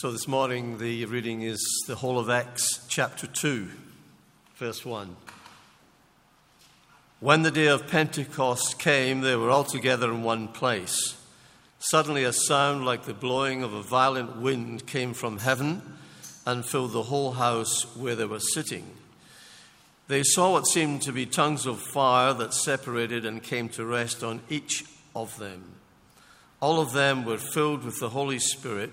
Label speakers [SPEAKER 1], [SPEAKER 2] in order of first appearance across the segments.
[SPEAKER 1] So this morning the reading is the whole of Acts chapter 2, verse 1. When the day of Pentecost came, they were all together in one place. Suddenly a sound like the blowing of a violent wind came from heaven and filled the whole house where they were sitting. They saw what seemed to be tongues of fire that separated and came to rest on each of them. All of them were filled with the Holy Spirit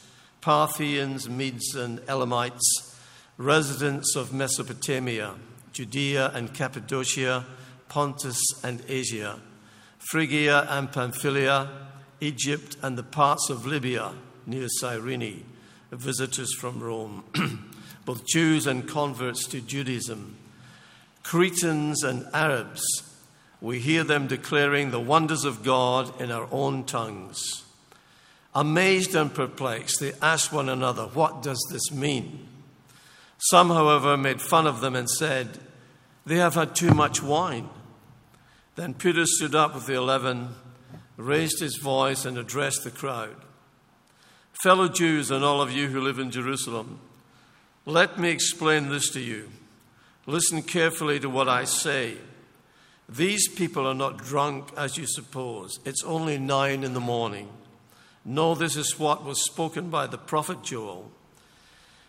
[SPEAKER 1] Parthians, Medes, and Elamites, residents of Mesopotamia, Judea and Cappadocia, Pontus and Asia, Phrygia and Pamphylia, Egypt and the parts of Libya near Cyrene, visitors from Rome, both Jews and converts to Judaism, Cretans and Arabs. We hear them declaring the wonders of God in our own tongues. Amazed and perplexed, they asked one another, What does this mean? Some, however, made fun of them and said, They have had too much wine. Then Peter stood up with the eleven, raised his voice, and addressed the crowd Fellow Jews and all of you who live in Jerusalem, let me explain this to you. Listen carefully to what I say. These people are not drunk as you suppose. It's only nine in the morning. No, this is what was spoken by the prophet Joel.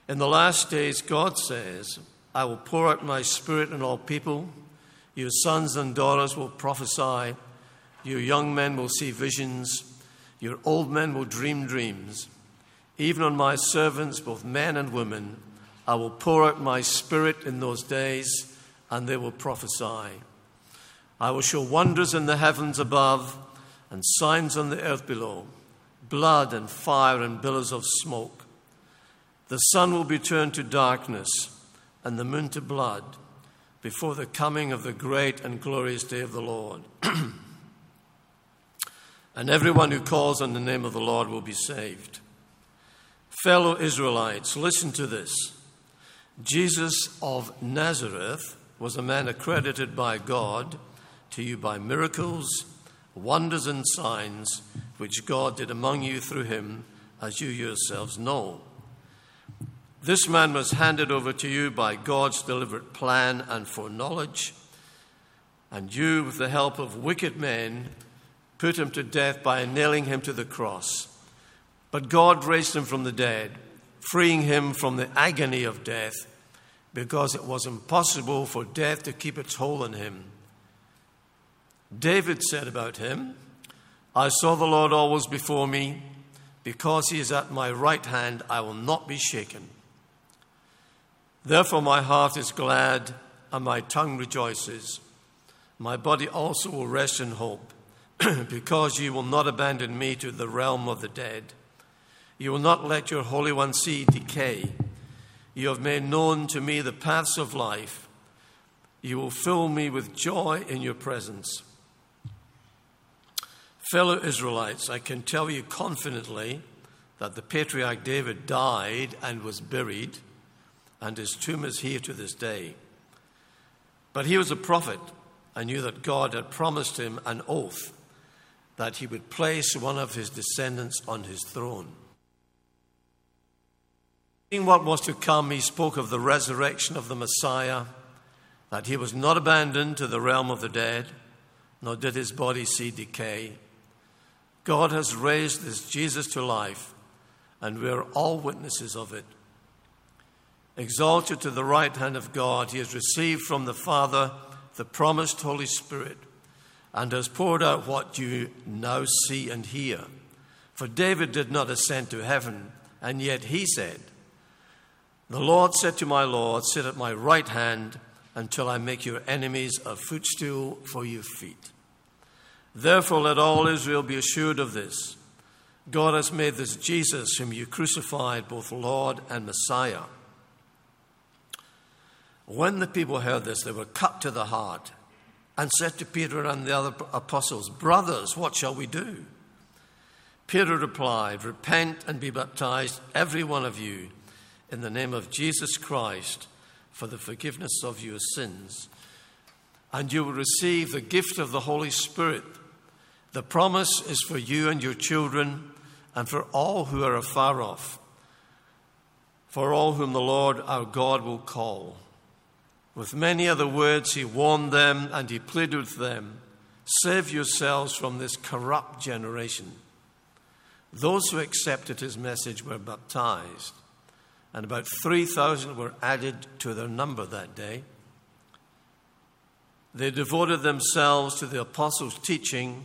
[SPEAKER 1] In the last days, God says, I will pour out my spirit on all people. Your sons and daughters will prophesy. Your young men will see visions. Your old men will dream dreams. Even on my servants, both men and women, I will pour out my spirit in those days, and they will prophesy. I will show wonders in the heavens above and signs on the earth below blood and fire and billows of smoke. The sun will be turned to darkness and the moon to blood before the coming of the great and glorious day of the Lord. and everyone who calls on the name of the Lord will be saved. Fellow Israelites, listen to this. Jesus of Nazareth was a man accredited by God to you by miracles wonders and signs which God did among you through him, as you yourselves know. This man was handed over to you by God's deliberate plan and foreknowledge, and you, with the help of wicked men, put him to death by nailing him to the cross. But God raised him from the dead, freeing him from the agony of death, because it was impossible for death to keep its hold on him. David said about him, I saw the Lord always before me. Because he is at my right hand, I will not be shaken. Therefore, my heart is glad and my tongue rejoices. My body also will rest in hope, because you will not abandon me to the realm of the dead. You will not let your Holy One see decay. You have made known to me the paths of life. You will fill me with joy in your presence. Fellow Israelites, I can tell you confidently that the patriarch David died and was buried, and his tomb is here to this day. But he was a prophet and knew that God had promised him an oath that he would place one of his descendants on his throne. In what was to come, he spoke of the resurrection of the Messiah, that he was not abandoned to the realm of the dead, nor did his body see decay. God has raised this Jesus to life, and we are all witnesses of it. Exalted to the right hand of God, he has received from the Father the promised Holy Spirit and has poured out what you now see and hear. For David did not ascend to heaven, and yet he said, The Lord said to my Lord, Sit at my right hand until I make your enemies a footstool for your feet. Therefore, let all Israel be assured of this God has made this Jesus, whom you crucified, both Lord and Messiah. When the people heard this, they were cut to the heart and said to Peter and the other apostles, Brothers, what shall we do? Peter replied, Repent and be baptized, every one of you, in the name of Jesus Christ, for the forgiveness of your sins, and you will receive the gift of the Holy Spirit. The promise is for you and your children, and for all who are afar off, for all whom the Lord our God will call. With many other words, he warned them and he pleaded with them Save yourselves from this corrupt generation. Those who accepted his message were baptized, and about 3,000 were added to their number that day. They devoted themselves to the apostles' teaching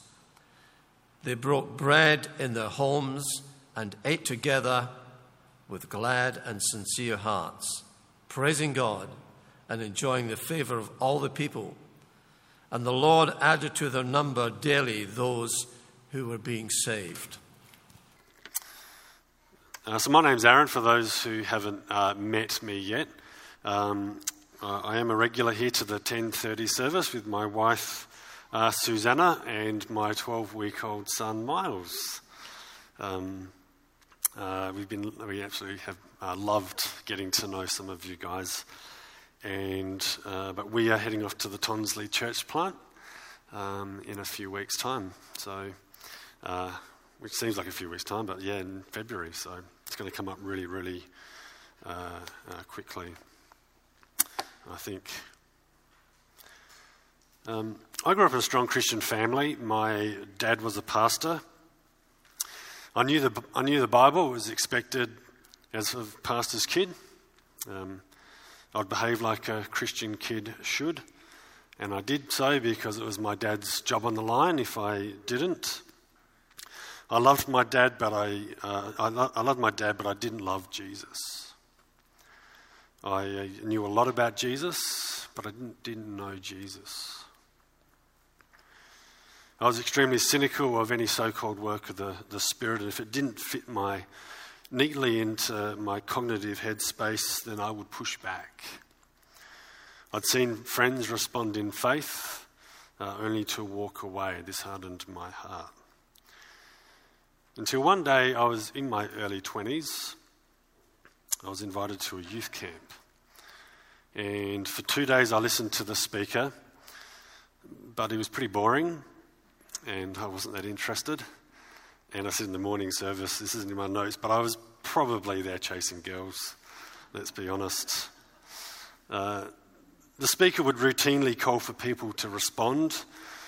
[SPEAKER 1] They broke bread in their homes and ate together with glad and sincere hearts, praising God and enjoying the favor of all the people. And the Lord added to their number daily those who were being saved.
[SPEAKER 2] Uh, so, my name's Aaron, for those who haven't uh, met me yet. Um, I am a regular here to the 10.30 service with my wife, uh, Susanna, and my 12-week-old son, Miles. Um, uh, we've been, we absolutely have uh, loved getting to know some of you guys. And, uh, but we are heading off to the Tonsley church plant um, in a few weeks' time. So, uh, which seems like a few weeks' time, but yeah, in February. So it's going to come up really, really uh, quickly. I think. Um, I grew up in a strong Christian family. My dad was a pastor. I knew the, I knew the Bible was expected as a pastor's kid. Um, I'd behave like a Christian kid should, and I did so because it was my dad's job on the line if I didn't. I loved my dad, but I, uh, I, lo- I, loved my dad, but I didn't love Jesus. I uh, knew a lot about Jesus, but I didn't, didn't know Jesus. I was extremely cynical of any so called work of the, the Spirit, and if it didn't fit my neatly into my cognitive headspace, then I would push back. I'd seen friends respond in faith, uh, only to walk away. This hardened my heart. Until one day, I was in my early 20s. I was invited to a youth camp. And for two days, I listened to the speaker, but he was pretty boring and I wasn't that interested. And I said in the morning service, this isn't in my notes, but I was probably there chasing girls, let's be honest. Uh, the speaker would routinely call for people to respond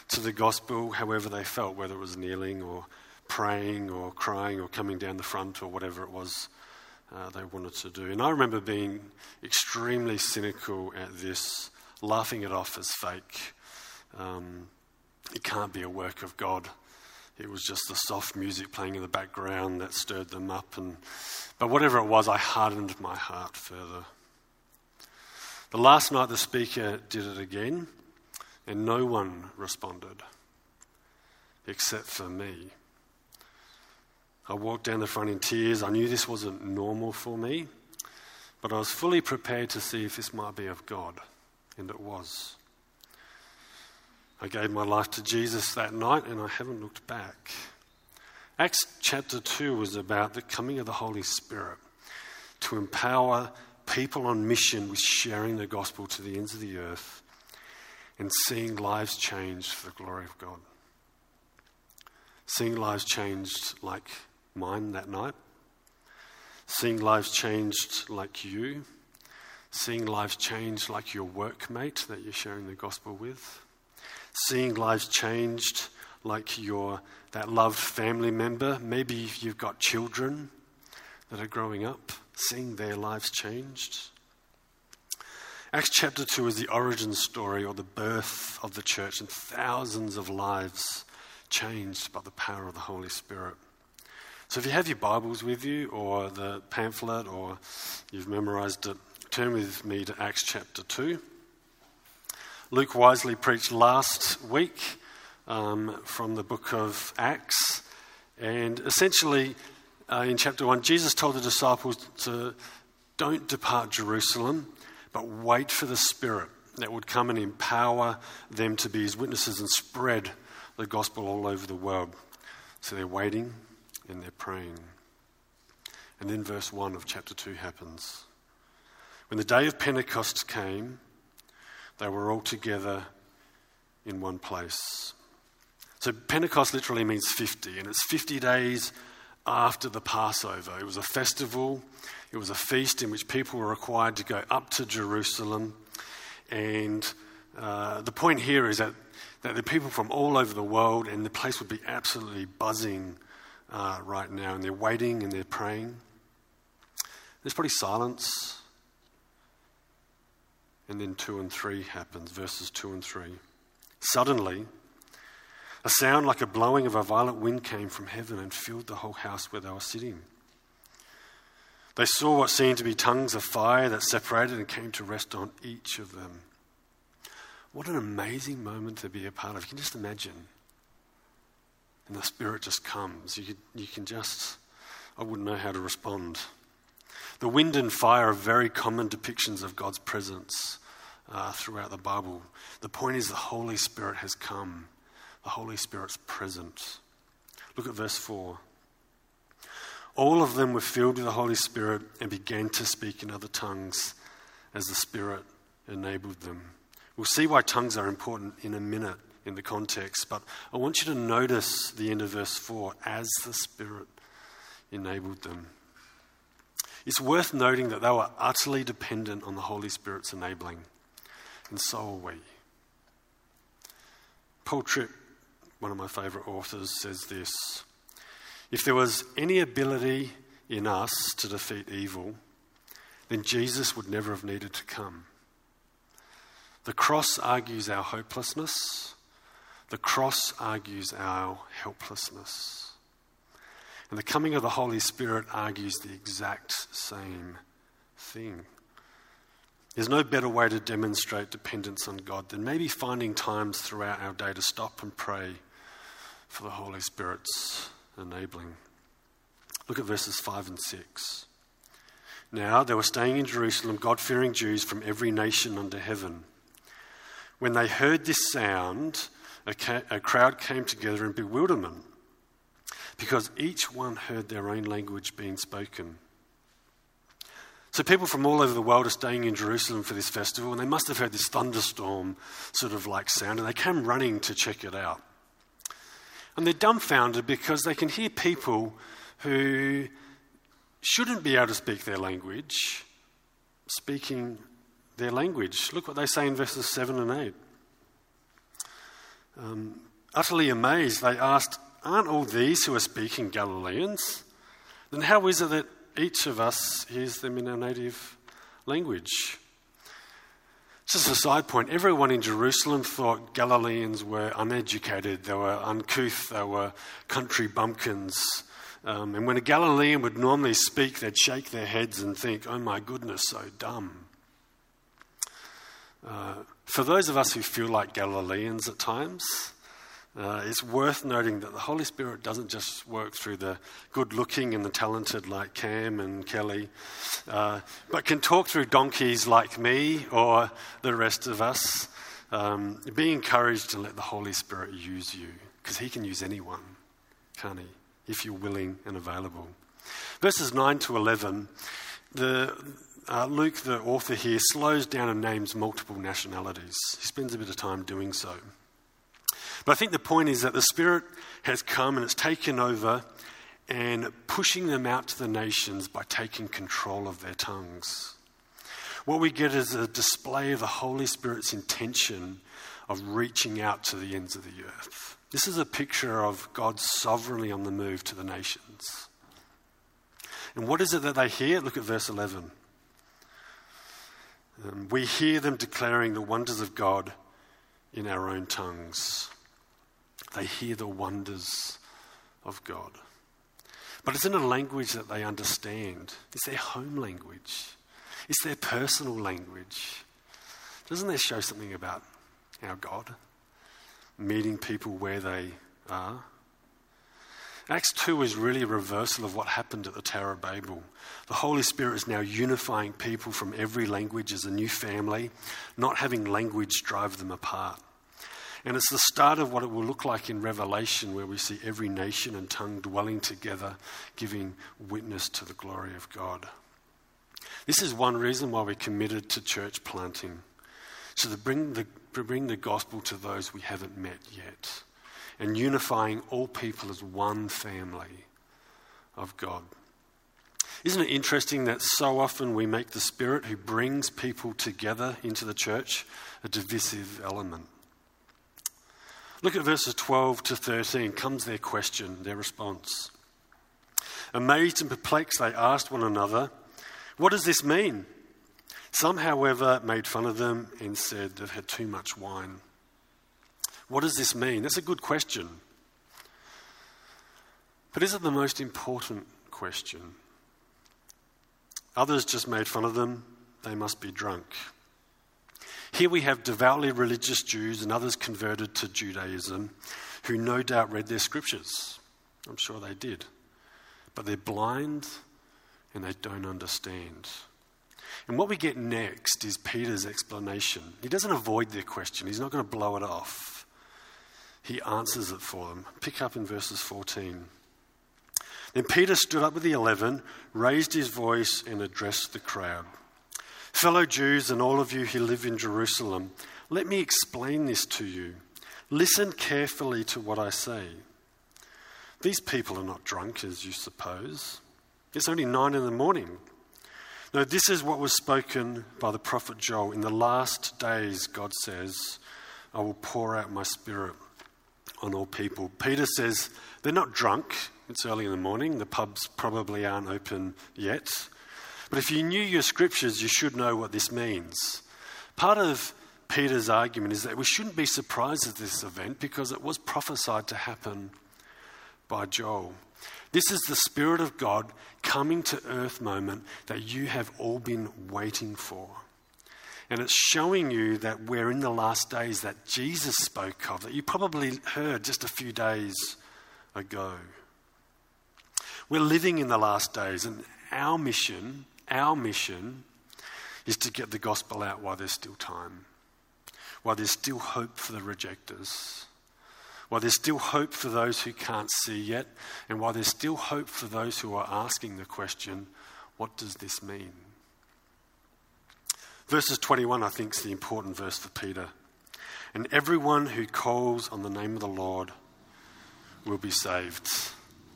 [SPEAKER 2] to the gospel however they felt, whether it was kneeling or praying or crying or coming down the front or whatever it was uh, they wanted to do. And I remember being extremely cynical at this, laughing it off as fake. Um, it can't be a work of God. It was just the soft music playing in the background that stirred them up. And, but whatever it was, I hardened my heart further. The last night, the speaker did it again, and no one responded except for me. I walked down the front in tears. I knew this wasn't normal for me, but I was fully prepared to see if this might be of God, and it was. I gave my life to Jesus that night and I haven't looked back. Acts chapter 2 was about the coming of the Holy Spirit to empower people on mission with sharing the gospel to the ends of the earth and seeing lives changed for the glory of God. Seeing lives changed like mine that night. Seeing lives changed like you. Seeing lives changed like your workmate that you're sharing the gospel with seeing lives changed, like your that loved family member. Maybe you've got children that are growing up, seeing their lives changed. Acts chapter 2 is the origin story or the birth of the church, and thousands of lives changed by the power of the Holy Spirit. So if you have your Bibles with you, or the pamphlet, or you've memorized it, turn with me to Acts chapter 2. Luke wisely preached last week um, from the book of Acts, and essentially uh, in chapter 1, Jesus told the disciples to don't depart Jerusalem but wait for the Spirit that would come and empower them to be his witnesses and spread the gospel all over the world. So they're waiting and they're praying. And then verse 1 of chapter 2 happens. When the day of Pentecost came, they were all together in one place. So Pentecost literally means 50, and it's 50 days after the Passover. It was a festival, it was a feast in which people were required to go up to Jerusalem. And uh, the point here is that, that the people from all over the world, and the place would be absolutely buzzing uh, right now, and they're waiting and they're praying. There's probably silence. And then 2 and 3 happens, verses 2 and 3. Suddenly, a sound like a blowing of a violent wind came from heaven and filled the whole house where they were sitting. They saw what seemed to be tongues of fire that separated and came to rest on each of them. What an amazing moment to be a part of. You can just imagine. And the Spirit just comes. You, you can just, I wouldn't know how to respond. The wind and fire are very common depictions of God's presence uh, throughout the Bible. The point is, the Holy Spirit has come the Holy Spirit's present. Look at verse 4. All of them were filled with the Holy Spirit and began to speak in other tongues as the Spirit enabled them. We'll see why tongues are important in a minute in the context, but I want you to notice the end of verse 4 as the Spirit enabled them. It's worth noting that they were utterly dependent on the Holy Spirit's enabling, and so are we. Paul Tripp one of my favourite authors, says this If there was any ability in us to defeat evil, then Jesus would never have needed to come. The cross argues our hopelessness, the cross argues our helplessness. And the coming of the Holy Spirit argues the exact same thing. There's no better way to demonstrate dependence on God than maybe finding times throughout our day to stop and pray for the Holy Spirit's enabling. Look at verses 5 and 6. Now they were staying in Jerusalem, God fearing Jews from every nation under heaven. When they heard this sound, a, ca- a crowd came together in bewilderment because each one heard their own language being spoken. So people from all over the world are staying in Jerusalem for this festival, and they must have heard this thunderstorm sort of like sound, and they came running to check it out. And they're dumbfounded because they can hear people who shouldn't be able to speak their language speaking their language. Look what they say in verses 7 and 8. Um, utterly amazed, they asked, Aren't all these who are speaking Galileans? Then how is it that each of us hears them in our native language? Just a side point, everyone in Jerusalem thought Galileans were uneducated, they were uncouth, they were country bumpkins. Um, and when a Galilean would normally speak, they'd shake their heads and think, oh my goodness, so dumb. Uh, for those of us who feel like Galileans at times, uh, it's worth noting that the Holy Spirit doesn't just work through the good looking and the talented like Cam and Kelly, uh, but can talk through donkeys like me or the rest of us. Um, be encouraged to let the Holy Spirit use you because He can use anyone, can't He? If you're willing and available. Verses 9 to 11, the, uh, Luke, the author here, slows down and names multiple nationalities. He spends a bit of time doing so. But I think the point is that the Spirit has come and it's taken over and pushing them out to the nations by taking control of their tongues. What we get is a display of the Holy Spirit's intention of reaching out to the ends of the earth. This is a picture of God sovereignly on the move to the nations. And what is it that they hear? Look at verse 11. Um, we hear them declaring the wonders of God in our own tongues. They hear the wonders of God. But it's in a language that they understand. It's their home language, it's their personal language. Doesn't that show something about our God? Meeting people where they are. Acts 2 is really a reversal of what happened at the Tower of Babel. The Holy Spirit is now unifying people from every language as a new family, not having language drive them apart. And it's the start of what it will look like in Revelation, where we see every nation and tongue dwelling together, giving witness to the glory of God. This is one reason why we're committed to church planting, so to bring the, bring the gospel to those we haven't met yet, and unifying all people as one family of God. Isn't it interesting that so often we make the Spirit who brings people together into the church a divisive element? Look at verses 12 to 13. Comes their question, their response. Amazed and perplexed, they asked one another, What does this mean? Some, however, made fun of them and said they've had too much wine. What does this mean? That's a good question. But is it the most important question? Others just made fun of them. They must be drunk. Here we have devoutly religious Jews and others converted to Judaism who no doubt read their scriptures. I'm sure they did. But they're blind and they don't understand. And what we get next is Peter's explanation. He doesn't avoid their question, he's not going to blow it off. He answers it for them. Pick up in verses 14. Then Peter stood up with the eleven, raised his voice, and addressed the crowd. Fellow Jews and all of you who live in Jerusalem, let me explain this to you. Listen carefully to what I say. These people are not drunk, as you suppose. It's only nine in the morning. No, this is what was spoken by the prophet Joel. In the last days, God says, I will pour out my spirit on all people. Peter says they're not drunk. It's early in the morning. The pubs probably aren't open yet. But if you knew your scriptures, you should know what this means. Part of Peter's argument is that we shouldn't be surprised at this event because it was prophesied to happen by Joel. This is the Spirit of God coming to earth moment that you have all been waiting for. And it's showing you that we're in the last days that Jesus spoke of, that you probably heard just a few days ago. We're living in the last days, and our mission our mission is to get the gospel out while there's still time, while there's still hope for the rejectors, while there's still hope for those who can't see yet, and while there's still hope for those who are asking the question, what does this mean? Verses 21, I think, is the important verse for Peter. And everyone who calls on the name of the Lord will be saved.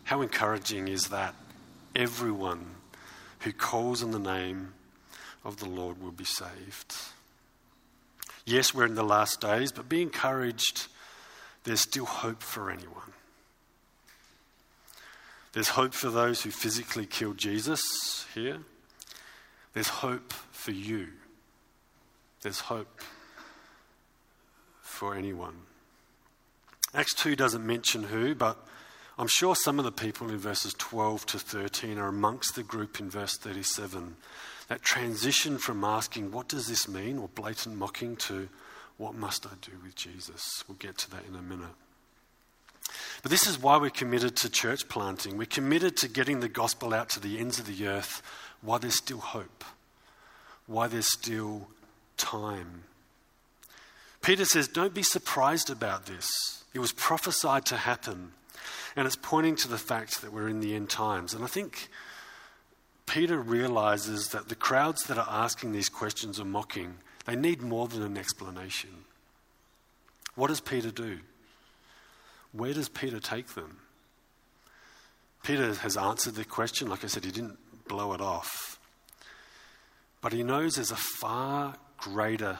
[SPEAKER 2] How encouraging is that? Everyone who calls on the name of the Lord will be saved. Yes, we're in the last days, but be encouraged. There's still hope for anyone. There's hope for those who physically killed Jesus here. There's hope for you. There's hope for anyone. Acts 2 doesn't mention who, but I'm sure some of the people in verses 12 to 13 are amongst the group in verse 37. That transition from asking, What does this mean? or blatant mocking to, What must I do with Jesus? We'll get to that in a minute. But this is why we're committed to church planting. We're committed to getting the gospel out to the ends of the earth while there's still hope, while there's still time. Peter says, Don't be surprised about this. It was prophesied to happen. And it's pointing to the fact that we're in the end times. And I think Peter realizes that the crowds that are asking these questions are mocking. They need more than an explanation. What does Peter do? Where does Peter take them? Peter has answered the question. Like I said, he didn't blow it off. But he knows there's a far greater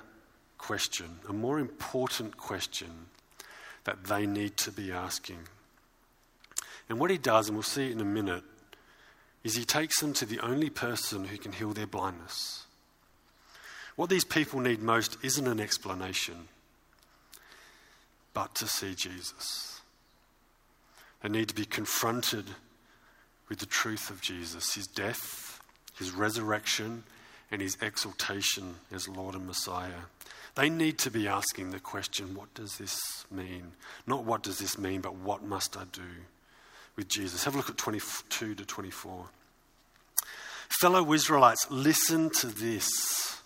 [SPEAKER 2] question, a more important question that they need to be asking. And what he does, and we'll see it in a minute, is he takes them to the only person who can heal their blindness. What these people need most isn't an explanation, but to see Jesus. They need to be confronted with the truth of Jesus, his death, his resurrection, and his exaltation as Lord and Messiah. They need to be asking the question, what does this mean? Not what does this mean, but what must I do with Jesus? Have a look at 22 to 24. Fellow Israelites, listen to this.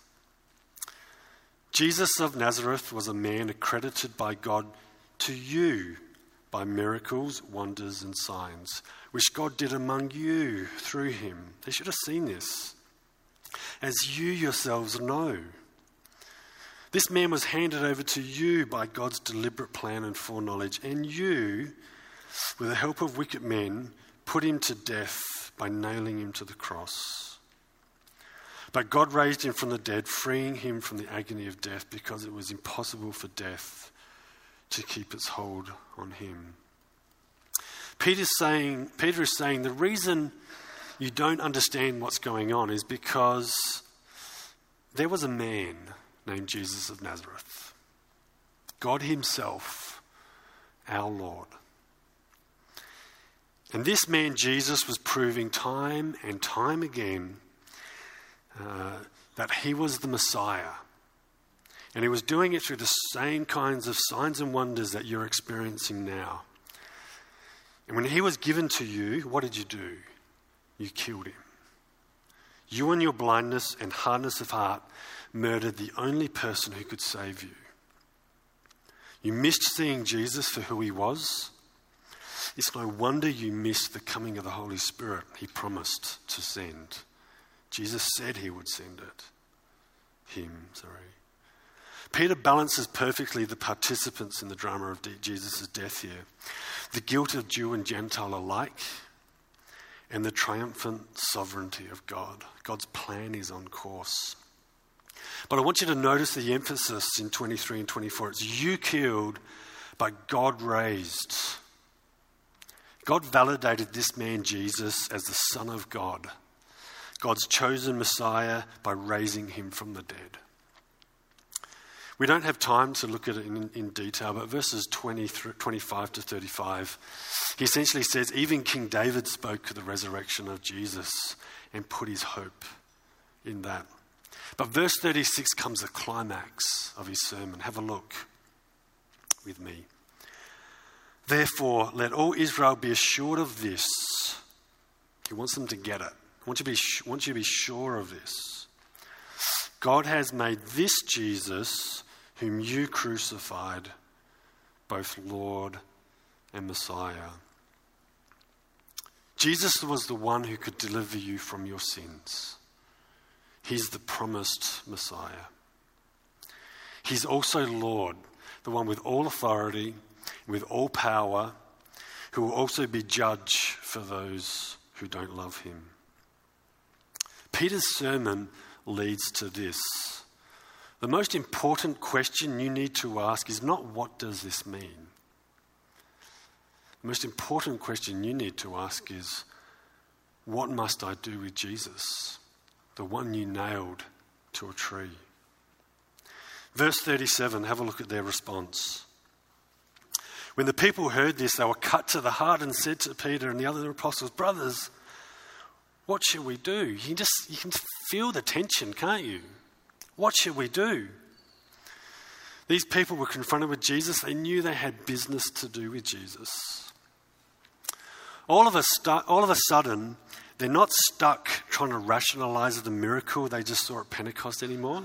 [SPEAKER 2] Jesus of Nazareth was a man accredited by God to you by miracles, wonders, and signs, which God did among you through him. They should have seen this, as you yourselves know. This man was handed over to you by God's deliberate plan and foreknowledge, and you, with the help of wicked men, put him to death by nailing him to the cross. But God raised him from the dead, freeing him from the agony of death because it was impossible for death to keep its hold on him. Peter's saying, Peter is saying the reason you don't understand what's going on is because there was a man named Jesus of Nazareth, God Himself, our Lord. And this man, Jesus, was proving time and time again uh, that he was the Messiah and he was doing it through the same kinds of signs and wonders that you're experiencing now. And when he was given to you, what did you do? You killed him. You, in your blindness and hardness of heart, murdered the only person who could save you. You missed seeing Jesus for who he was. It's no wonder you missed the coming of the Holy Spirit he promised to send. Jesus said he would send it. Him, sorry. Peter balances perfectly the participants in the drama of Jesus' death here the guilt of Jew and Gentile alike, and the triumphant sovereignty of God. God's plan is on course. But I want you to notice the emphasis in 23 and 24. It's you killed, but God raised. God validated this man, Jesus, as the Son of God, God's chosen Messiah, by raising him from the dead. We don't have time to look at it in, in detail, but verses 20, 25 to 35, he essentially says, Even King David spoke of the resurrection of Jesus and put his hope in that. But verse 36 comes the climax of his sermon. Have a look with me. Therefore, let all Israel be assured of this. He wants them to get it. I want you to be, you to be sure of this. God has made this Jesus whom you crucified, both Lord and Messiah. Jesus was the one who could deliver you from your sins. He's the promised Messiah. He's also Lord, the one with all authority, with all power, who will also be judge for those who don't love him. Peter's sermon leads to this the most important question you need to ask is not what does this mean? The most important question you need to ask is what must I do with Jesus, the one you nailed to a tree? Verse 37, have a look at their response. When the people heard this, they were cut to the heart and said to Peter and the other apostles, Brothers, what shall we do? You can just you can feel the tension, can't you? What should we do? These people were confronted with Jesus. They knew they had business to do with Jesus. All of a, stu- all of a sudden, they're not stuck trying to rationalize the miracle they just saw at Pentecost anymore.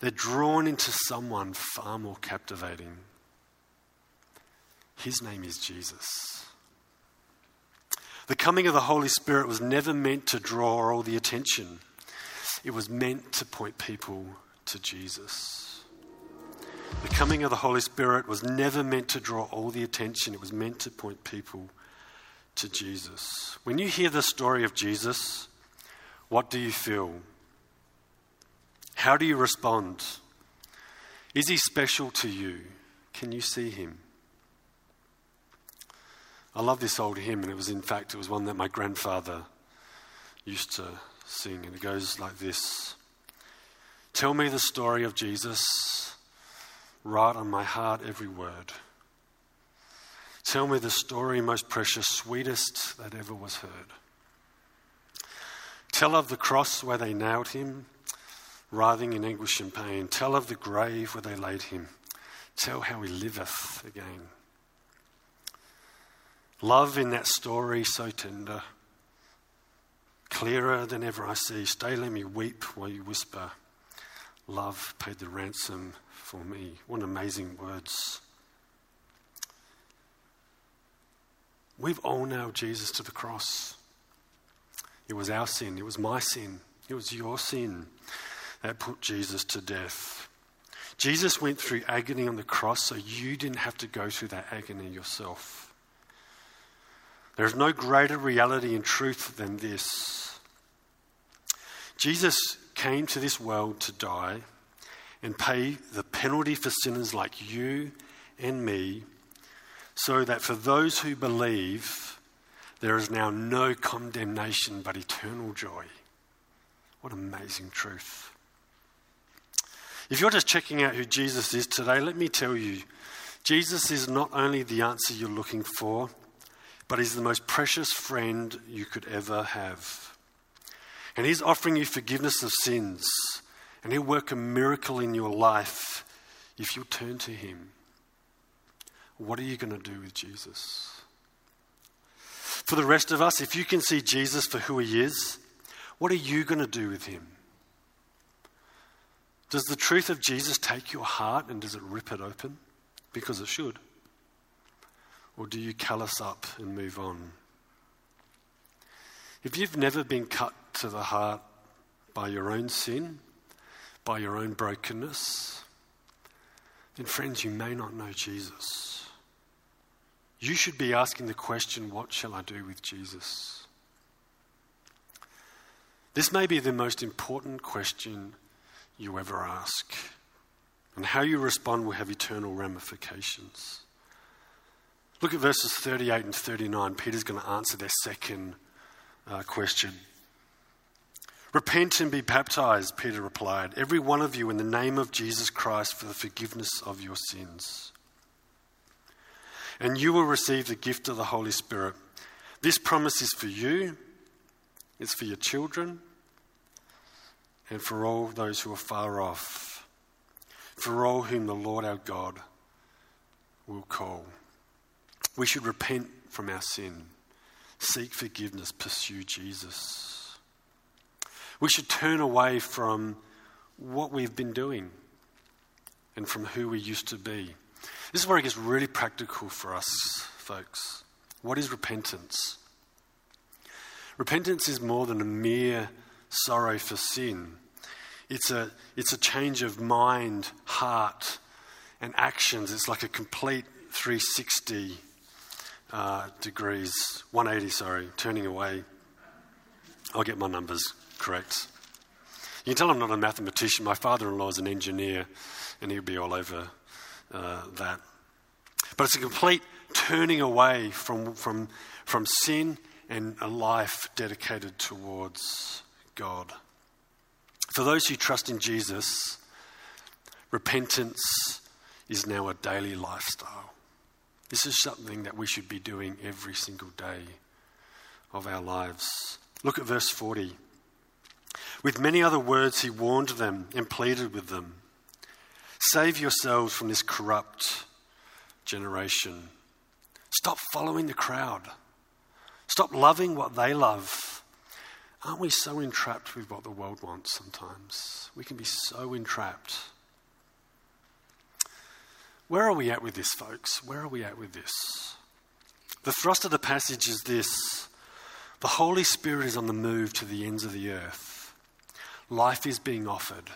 [SPEAKER 2] They're drawn into someone far more captivating. His name is Jesus. The coming of the Holy Spirit was never meant to draw all the attention. It was meant to point people to Jesus. The coming of the Holy Spirit was never meant to draw all the attention, it was meant to point people to Jesus. When you hear the story of Jesus, what do you feel? How do you respond? Is he special to you? Can you see him? I love this old hymn, and it was, in fact, it was one that my grandfather used to sing, and it goes like this Tell me the story of Jesus, write on my heart every word. Tell me the story most precious, sweetest that ever was heard. Tell of the cross where they nailed him, writhing in anguish and pain. Tell of the grave where they laid him. Tell how he liveth again. Love in that story so tender, clearer than ever I see. Stay, let me weep while you whisper, Love paid the ransom for me. What amazing words. We've all nailed Jesus to the cross. It was our sin, it was my sin, it was your sin that put Jesus to death. Jesus went through agony on the cross so you didn't have to go through that agony yourself. There is no greater reality and truth than this. Jesus came to this world to die and pay the penalty for sinners like you and me, so that for those who believe, there is now no condemnation but eternal joy. What amazing truth. If you're just checking out who Jesus is today, let me tell you Jesus is not only the answer you're looking for, but He's the most precious friend you could ever have. And He's offering you forgiveness of sins, and He'll work a miracle in your life if you turn to Him. What are you going to do with Jesus? For the rest of us, if you can see Jesus for who He is, what are you going to do with Him? Does the truth of Jesus take your heart and does it rip it open? Because it should. Or do you callous up and move on? If you've never been cut to the heart by your own sin, by your own brokenness, then, friends, you may not know Jesus. You should be asking the question what shall I do with Jesus? This may be the most important question you ever ask, and how you respond will have eternal ramifications. Look at verses 38 and 39. Peter's going to answer their second uh, question. Repent and be baptized, Peter replied, every one of you in the name of Jesus Christ for the forgiveness of your sins. And you will receive the gift of the Holy Spirit. This promise is for you, it's for your children, and for all those who are far off, for all whom the Lord our God will call. We should repent from our sin, seek forgiveness, pursue Jesus. We should turn away from what we've been doing and from who we used to be. This is where it gets really practical for us, folks. What is repentance? Repentance is more than a mere sorrow for sin. It's a, it's a change of mind, heart, and actions. It's like a complete 360 uh, degrees, 180, sorry, turning away. I'll get my numbers correct. You can tell I'm not a mathematician. My father in law is an engineer, and he'll be all over uh, that. But it's a complete turning away from, from, from sin and a life dedicated towards God. For those who trust in Jesus, repentance is now a daily lifestyle. This is something that we should be doing every single day of our lives. Look at verse 40. With many other words, he warned them and pleaded with them Save yourselves from this corrupt generation. Stop following the crowd. Stop loving what they love. Aren't we so entrapped with what the world wants sometimes? We can be so entrapped. Where are we at with this, folks? Where are we at with this? The thrust of the passage is this the Holy Spirit is on the move to the ends of the earth. Life is being offered.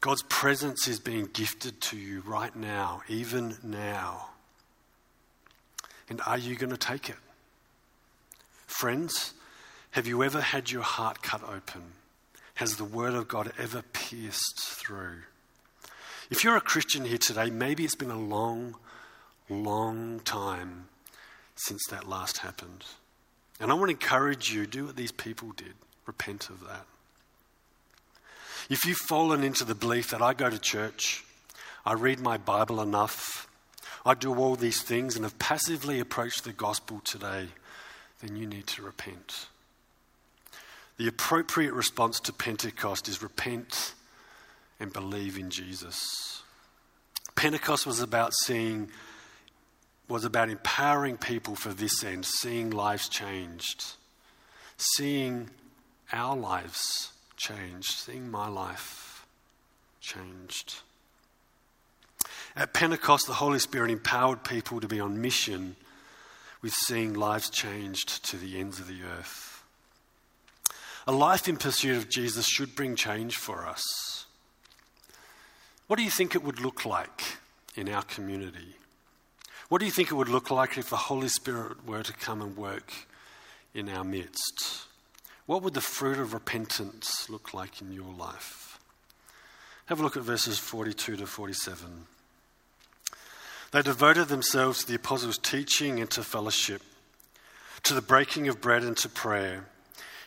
[SPEAKER 2] God's presence is being gifted to you right now, even now. And are you going to take it? Friends, have you ever had your heart cut open? Has the Word of God ever pierced through? If you're a Christian here today, maybe it's been a long, long time since that last happened. And I want to encourage you do what these people did repent of that. If you've fallen into the belief that I go to church, I read my Bible enough, I do all these things, and have passively approached the gospel today, then you need to repent. The appropriate response to Pentecost is repent and believe in Jesus. Pentecost was about seeing was about empowering people for this end, seeing lives changed, seeing our lives changed, seeing my life changed. At Pentecost, the Holy Spirit empowered people to be on mission with seeing lives changed to the ends of the earth. A life in pursuit of Jesus should bring change for us. What do you think it would look like in our community? What do you think it would look like if the Holy Spirit were to come and work in our midst? What would the fruit of repentance look like in your life? Have a look at verses 42 to 47. They devoted themselves to the apostles' teaching and to fellowship, to the breaking of bread and to prayer.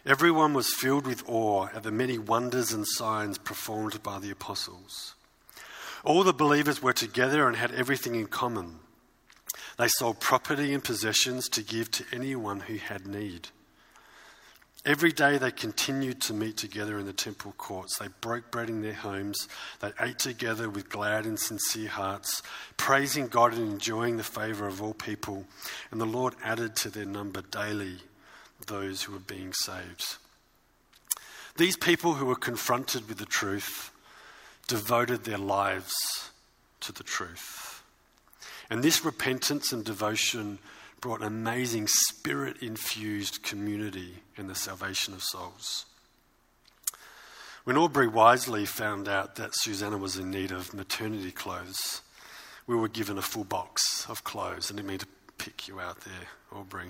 [SPEAKER 2] Everyone was filled with awe at the many wonders and signs performed by the apostles. All the believers were together and had everything in common. They sold property and possessions to give to anyone who had need. Every day they continued to meet together in the temple courts. They broke bread in their homes. They ate together with glad and sincere hearts, praising God and enjoying the favor of all people. And the Lord added to their number daily those who were being saved. These people who were confronted with the truth devoted their lives to the truth. And this repentance and devotion brought an amazing spirit infused community in the salvation of souls. When Aubrey wisely found out that Susanna was in need of maternity clothes, we were given a full box of clothes. I didn't mean to pick you out there, Aubrey.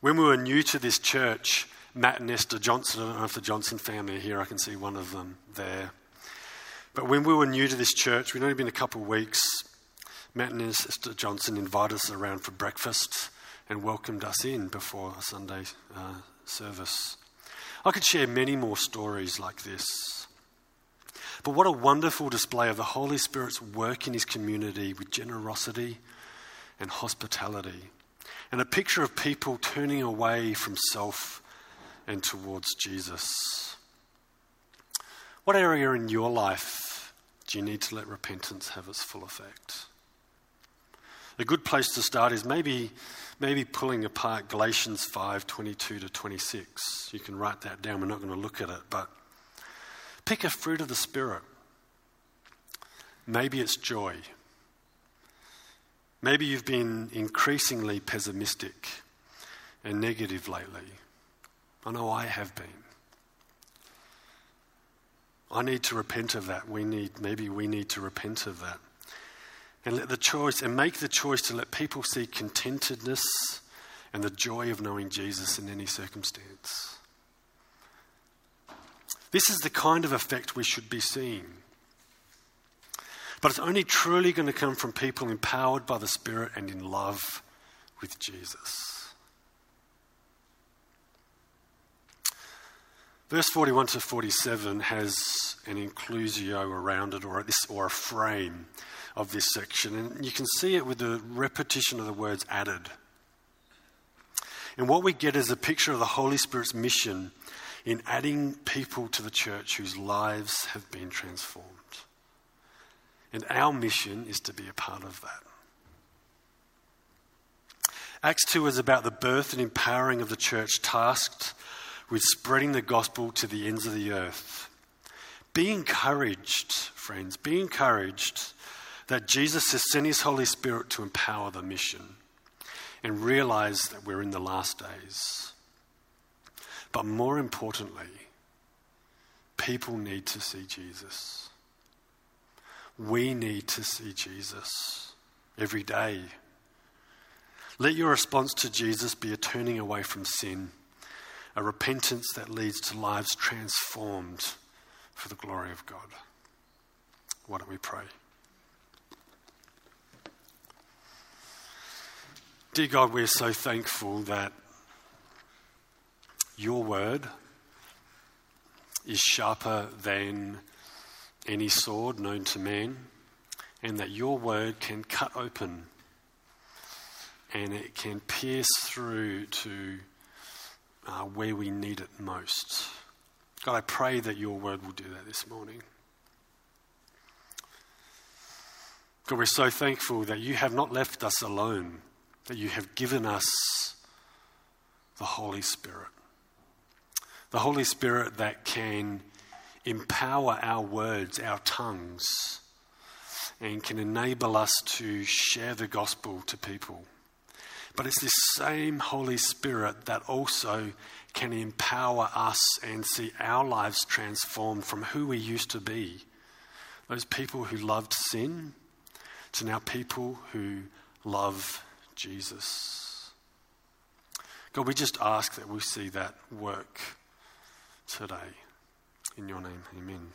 [SPEAKER 2] When we were new to this church, Matt and Esther Johnson, I don't know if the Johnson family are here, I can see one of them there. But when we were new to this church, we'd only been a couple of weeks, Matt and Esther Johnson invited us around for breakfast and welcomed us in before a Sunday uh, service. I could share many more stories like this. But what a wonderful display of the Holy Spirit's work in his community with generosity and hospitality, and a picture of people turning away from self and towards Jesus. What area in your life do you need to let repentance have its full effect? A good place to start is maybe, maybe pulling apart Galatians 5 22 to 26. You can write that down. We're not going to look at it, but pick a fruit of the Spirit. Maybe it's joy. Maybe you've been increasingly pessimistic and negative lately. I know I have been. I need to repent of that. We need, maybe we need to repent of that and let the choice and make the choice to let people see contentedness and the joy of knowing Jesus in any circumstance. This is the kind of effect we should be seeing. But it's only truly going to come from people empowered by the Spirit and in love with Jesus. Verse 41 to 47 has an inclusio around it, or a, or a frame of this section. And you can see it with the repetition of the words added. And what we get is a picture of the Holy Spirit's mission in adding people to the church whose lives have been transformed. And our mission is to be a part of that. Acts 2 is about the birth and empowering of the church tasked with spreading the gospel to the ends of the earth. Be encouraged, friends, be encouraged that Jesus has sent his Holy Spirit to empower the mission and realize that we're in the last days. But more importantly, people need to see Jesus. We need to see Jesus every day. Let your response to Jesus be a turning away from sin, a repentance that leads to lives transformed for the glory of God. Why don't we pray? Dear God, we're so thankful that your word is sharper than any sword known to man, and that your word can cut open and it can pierce through to uh, where we need it most. God, I pray that your word will do that this morning. God, we're so thankful that you have not left us alone, that you have given us the Holy Spirit. The Holy Spirit that can empower our words, our tongues, and can enable us to share the gospel to people. But it's this same Holy Spirit that also can empower us and see our lives transformed from who we used to be, those people who loved sin, to now people who love Jesus. God, we just ask that we see that work today. In your name, amen.